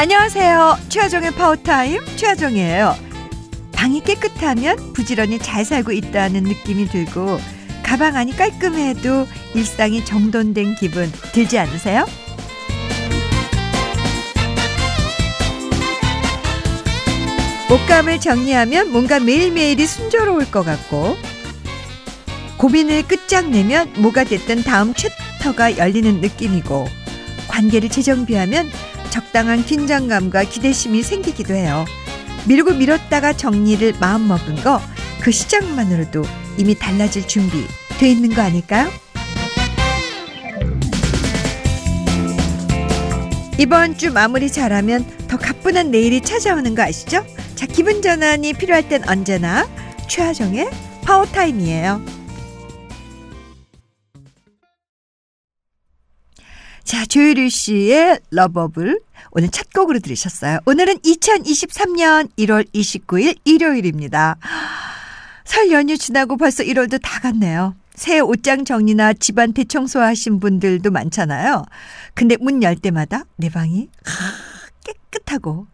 안녕하세요. 최화정의 파워타임 최화정이에요. 방이 깨끗하면 부지런히 잘 살고 있다는 느낌이 들고 가방 안이 깔끔해도 일상이 정돈된 기분 들지 않으세요? 옷장을 정리하면 뭔가 매일매일이 순조로울 것 같고 고민을 끝장내면 뭐가 됐든 다음 챕터가 열리는 느낌이고 관계를 재정비하면 적당한 긴장감과 기대심이 생기기도 해요. 밀고 밀었다가 정리를 마음먹은 거 그 시작만으로도 이미 달라질 준비 돼 있는 거 아닐까요? 이번 주 마무리 잘하면 더 가뿐한 내일이 찾아오는 거 아시죠? 자, 기분 전환이 필요할 땐 언제나 최하정의 파워타임이에요. 자, 조유리 씨의 러버블 오늘 첫 곡으로 들으셨어요. 오늘은 2023년 1월 29일 일요일입니다. 설 연휴 지나고 벌써 1월도 다 갔네요. 새 옷장 정리나 집안 대청소 하신 분들도 많잖아요. 근데 문 열 때마다 내 방이 깨끗하고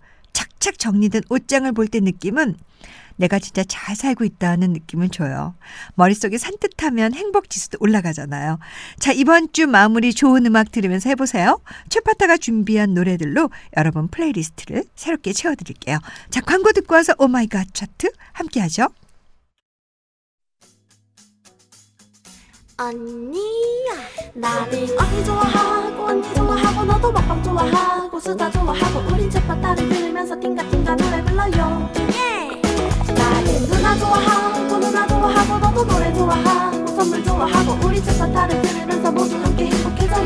착착 정리된 옷장을 볼 때 느낌은 내가 진짜 잘 살고 있다는 느낌을 줘요. 머릿속에 산뜻하면 행복 지수도 올라가잖아요. 자, 이번 주 마무리 좋은 음악 들으면서 해보세요. 최파타가 준비한 노래들로 여러분 플레이리스트를 새롭게 채워드릴게요. 자, 광고 듣고 와서 Oh My 갓 차트 함께 하죠. 언니야 나를 언니 좋아하고 언니 좋아하고 너도 먹방 좋아하고 수다 좋아하고 우린 최파타를 들으면서 띵가띵가 노래 불러요. 나는 누나 좋아하고 누나 좋아하고 너도 노래 좋아하고 선물 좋아하고 우리 최파타를 들으면서 모두 함께 행복해져요.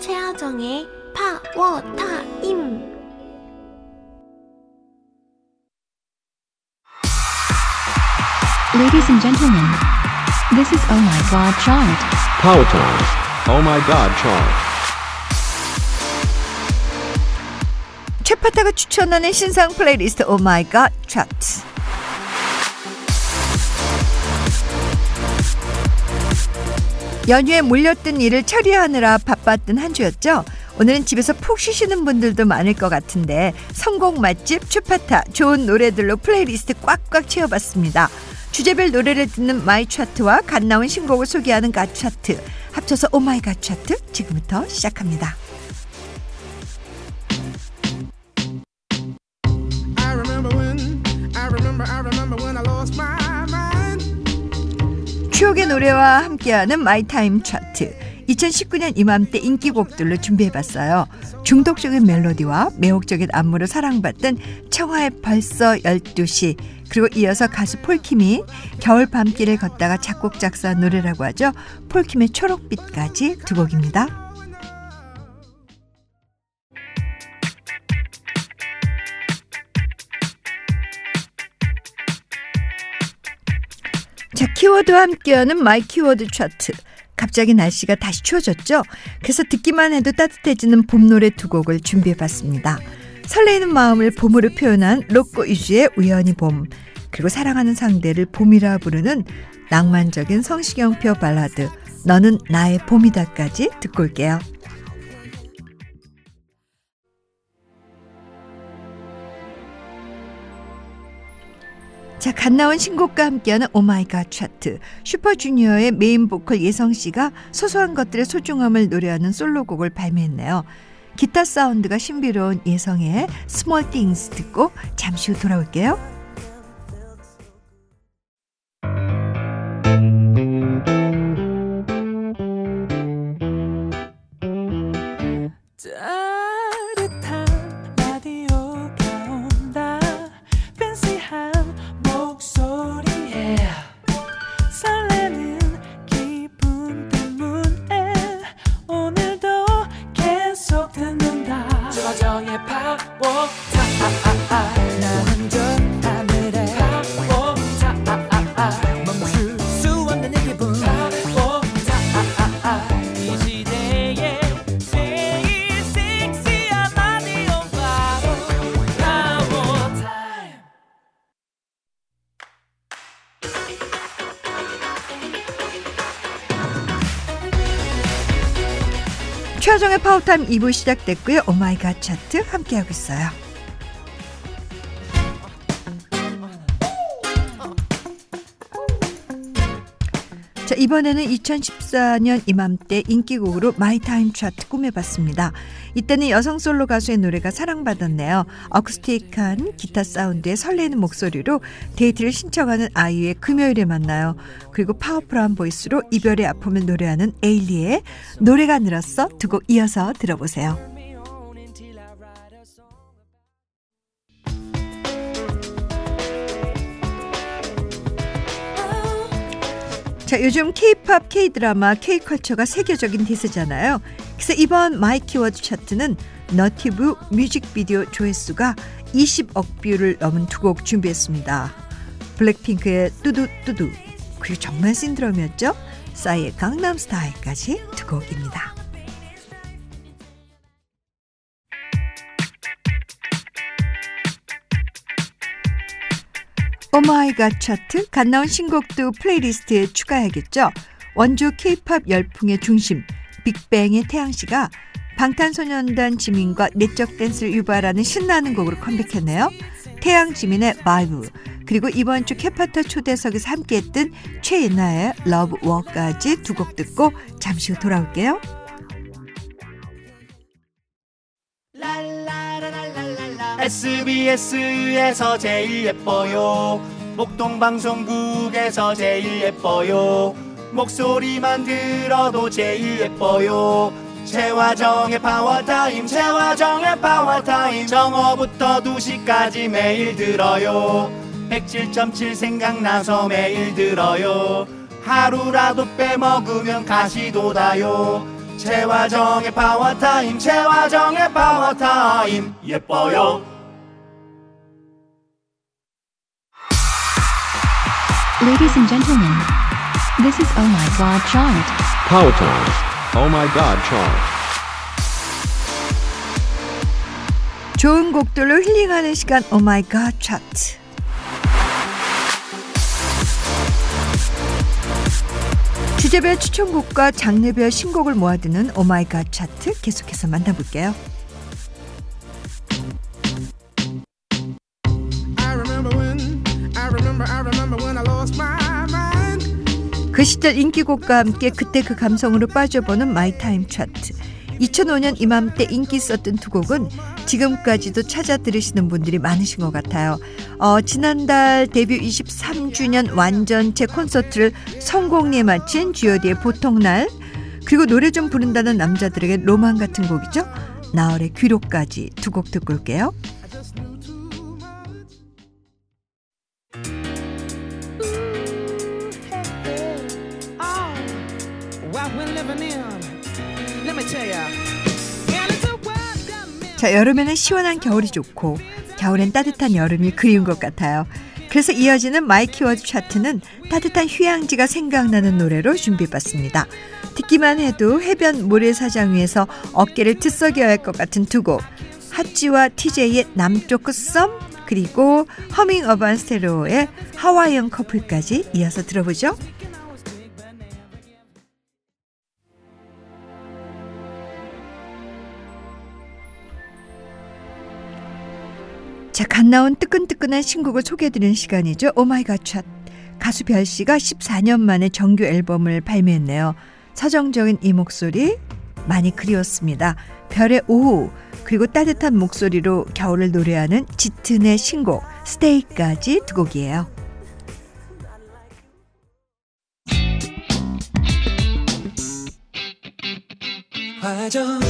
최하정의 파워타임 Ladies and gentlemen, this is Oh My God Chart. Power Time. Oh my god, chart. 최파타가 추천하는 신상 플레이리스트 오마이갓 차트. 연휴에 몰렸던 일을 처리하느라 바빴던 한 주였죠. 오늘은 집에서 푹 쉬시는 분들도 많을 것 같은데 선곡 맛집 최파타 좋은 노래들로 플레이리스트 꽉꽉 채워봤습니다. 주제별 노래를 듣는 My 차트와 갓 나온 신곡을 소개하는 갓 차트. 합쳐서 Oh My 갓 차트 지금부터 시작합니다. 추억의 노래와 함께하는 My Time 차트 2019년 이맘때 인기곡들로 준비해봤어요. 중독적인 멜로디와 매혹적인 안무로 사랑받던 청하의 벌써 12시 그리고 이어서 가수 폴킴이 겨울 밤길을 걷다가 작곡 작사한 노래라고 하죠. 폴킴의 초록빛까지 두 곡입니다. 자, 키워드와 함께하는 My 키워드 차트. 갑자기 날씨가 다시 추워졌죠? 그래서 듣기만 해도 따뜻해지는 봄 노래 두 곡을 준비해봤습니다. 설레이는 마음을 봄으로 표현한 로꼬 유주의 우연히 봄, 그리고 사랑하는 상대를 봄이라 부르는 낭만적인 성시경표 발라드 너는 나의 봄이다까지 듣고 올게요. 자, 갓 나온 신곡과 함께하는 Oh My 갓 차트. 슈퍼주니어의 메인 보컬 예성 씨가 소소한 것들의 소중함을 노래하는 솔로곡을 발매했네요. 기타 사운드가 신비로운 예성의 Small Things 듣고 잠시 후 돌아올게요. 최화정의 파워타임 2부 시작됐고요. Oh My 갓 차트 함께하고 있어요. 자, 이번에는 2014년 이맘때 인기곡으로 My Time 차트 꾸며봤습니다. 이때는 여성 솔로 가수의 노래가 사랑받았네요. 어쿠스틱한 기타 사운드에 설레는 목소리로 데이트를 신청하는 아이유의 금요일에 만나요. 그리고 파워풀한 보이스로 이별의 아픔을 노래하는 에일리의 노래가 늘었어 두 곡 이어서 들어보세요. 자, 요즘 K-팝, K-드라마, K-culture가 세계적인 대세잖아요. 그래서 이번 My 키워드 차트는 유튜브 뮤직비디오 조회수가 20억 뷰를 넘은 두 곡 준비했습니다. 블랙핑크의 뚜두뚜두 그리고 정말 신드롬이었죠. 싸이의 강남스타일까지 두 곡입니다. Oh My God 차트 갓 나온 신곡도 playlist에 추가해야겠죠. 원조 케이팝 열풍의 중심 빅뱅의 태양 씨가 방탄소년단 지민과 내적 댄스를 유발하는 신나는 곡으로 컴백했네요. 태양 지민의 Vibe 그리고 이번 주 최파타 초대석에서 함께했던 최예나의 Love War까지 두 곡 듣고 잠시 후 돌아올게요. SBS에서 제일 예뻐요. 목동 방송국에서 제일 예뻐요. 목소리만 들어도 제일 예뻐요. 최화정의 파워타임 최화정의 파워타임. 정오부터 2시까지 매일 들어요. 107.7 생각나서 매일 들어요. 하루라도 빼먹으면 가시 돋아요. 최화정의 파워타임 최화정의 파워타임. 예뻐요 Ladies and gentlemen, this is Oh My God Chart. Power Time. Oh my god, chart. 좋은 곡들로 힐링하는 시간 Oh My God 차트. 주제별 추천곡과 장르별 신곡을 모아두는 Oh My God 차트 계속해서 만나볼게요. 시절 인기곡과 함께 그때 그 감성으로 빠져보는 My Time 차트. 2005년 이맘때 인기 있었던 두 곡은 지금까지도 찾아 들으시는 분들이 많으신 것 같아요. 어, 지난달 데뷔 23주년 완전체 콘서트를 성공리에 마친 G.O.D의 보통날 그리고 노래 좀 부른다는 남자들에게 로망 같은 곡이죠. 나얼의 귀로까지 두 곡 듣고 올게요. 자, 여름에는 시원한 겨울이 좋고 겨울엔 따뜻한 여름이 그리운 것 같아요. 그래서 이어지는 My 키워드 차트는 따뜻한 휴양지가 생각나는 노래로 준비해봤습니다. 듣기만 해도 해변 모래사장 위에서 어깨를 들썩여야 할 것 같은 두 곡. 하찌와 TJ의 남쪽 끝섬 그리고 허밍 어반 스테레오의 Hawaiian Couple까지 이어서 들어보죠. 자, 갓 나온 뜨끈뜨끈한 신곡을 소개해드리는 시간이죠. Oh My God 차트 가수 별 씨가 14년 만에 정규 앨범을 발매했네요. 서정적인 이 목소리 많이 그리웠습니다. 별의 오후 그리고 따뜻한 목소리로 겨울을 노래하는 짙은의 신곡 Stay까지 두 곡이에요. 화정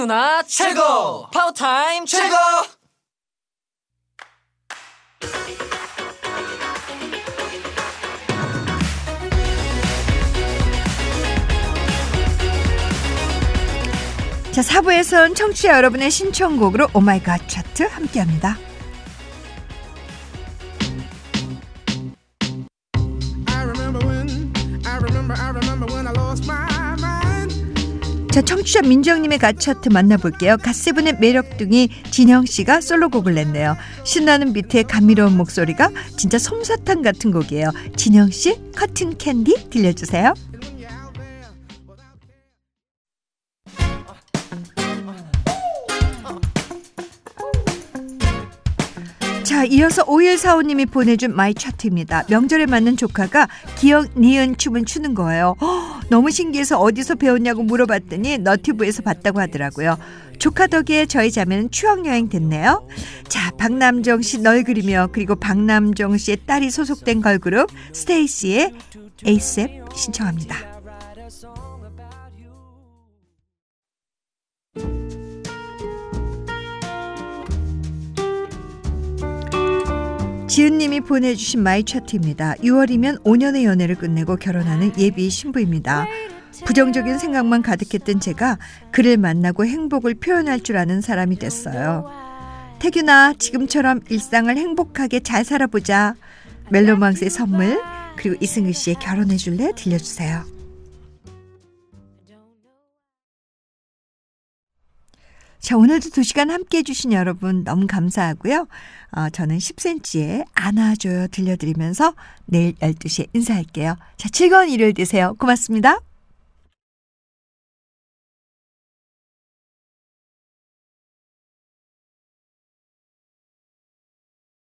누나 최고! 파워타임 최고! 자, 4부에선 청취자 여러분의 신청곡으로 오마이갓 차트 함께합니다. 자, 청취자 민정님의 God 차트 만나볼게요. 갓세븐의 매력둥이 진영씨가 솔로곡을 냈네요. 신나는 비트의 감미로운 목소리가 진짜 솜사탕 같은 곡이에요. 진영씨, Cotton Candy 들려주세요. 자, 이어서 5145님이 보내준 My 차트입니다. 명절에 맞는 조카가 기억 니은 춤을 추는 거예요. 허, 너무 신기해서 어디서 배웠냐고 물어봤더니 너튜브에서 봤다고 하더라고요. 조카 덕에 저희 자매는 추억여행 됐네요. 자, 박남정 씨 널 그리며 그리고 박남정 씨의 딸이 소속된 걸그룹 스테이시의 에이셉 신청합니다. 지은님이 보내주신 My 차트입니다. 6월이면 5년의 연애를 끝내고 결혼하는 예비 신부입니다. 부정적인 생각만 가득했던 제가 그를 만나고 행복을 표현할 줄 아는 사람이 됐어요. 태균아, 지금처럼 일상을 행복하게 잘 살아보자. 멜로망스의 선물 그리고 이승기 씨의 결혼해 줄래 들려주세요. 자, 오늘도 두 시간 함께 해주신 여러분 너무 감사하고요. 어, 저는 10cm의 안아줘요 들려드리면서 내일 12시에 인사할게요. 자, 즐거운 일요일 되세요. 고맙습니다.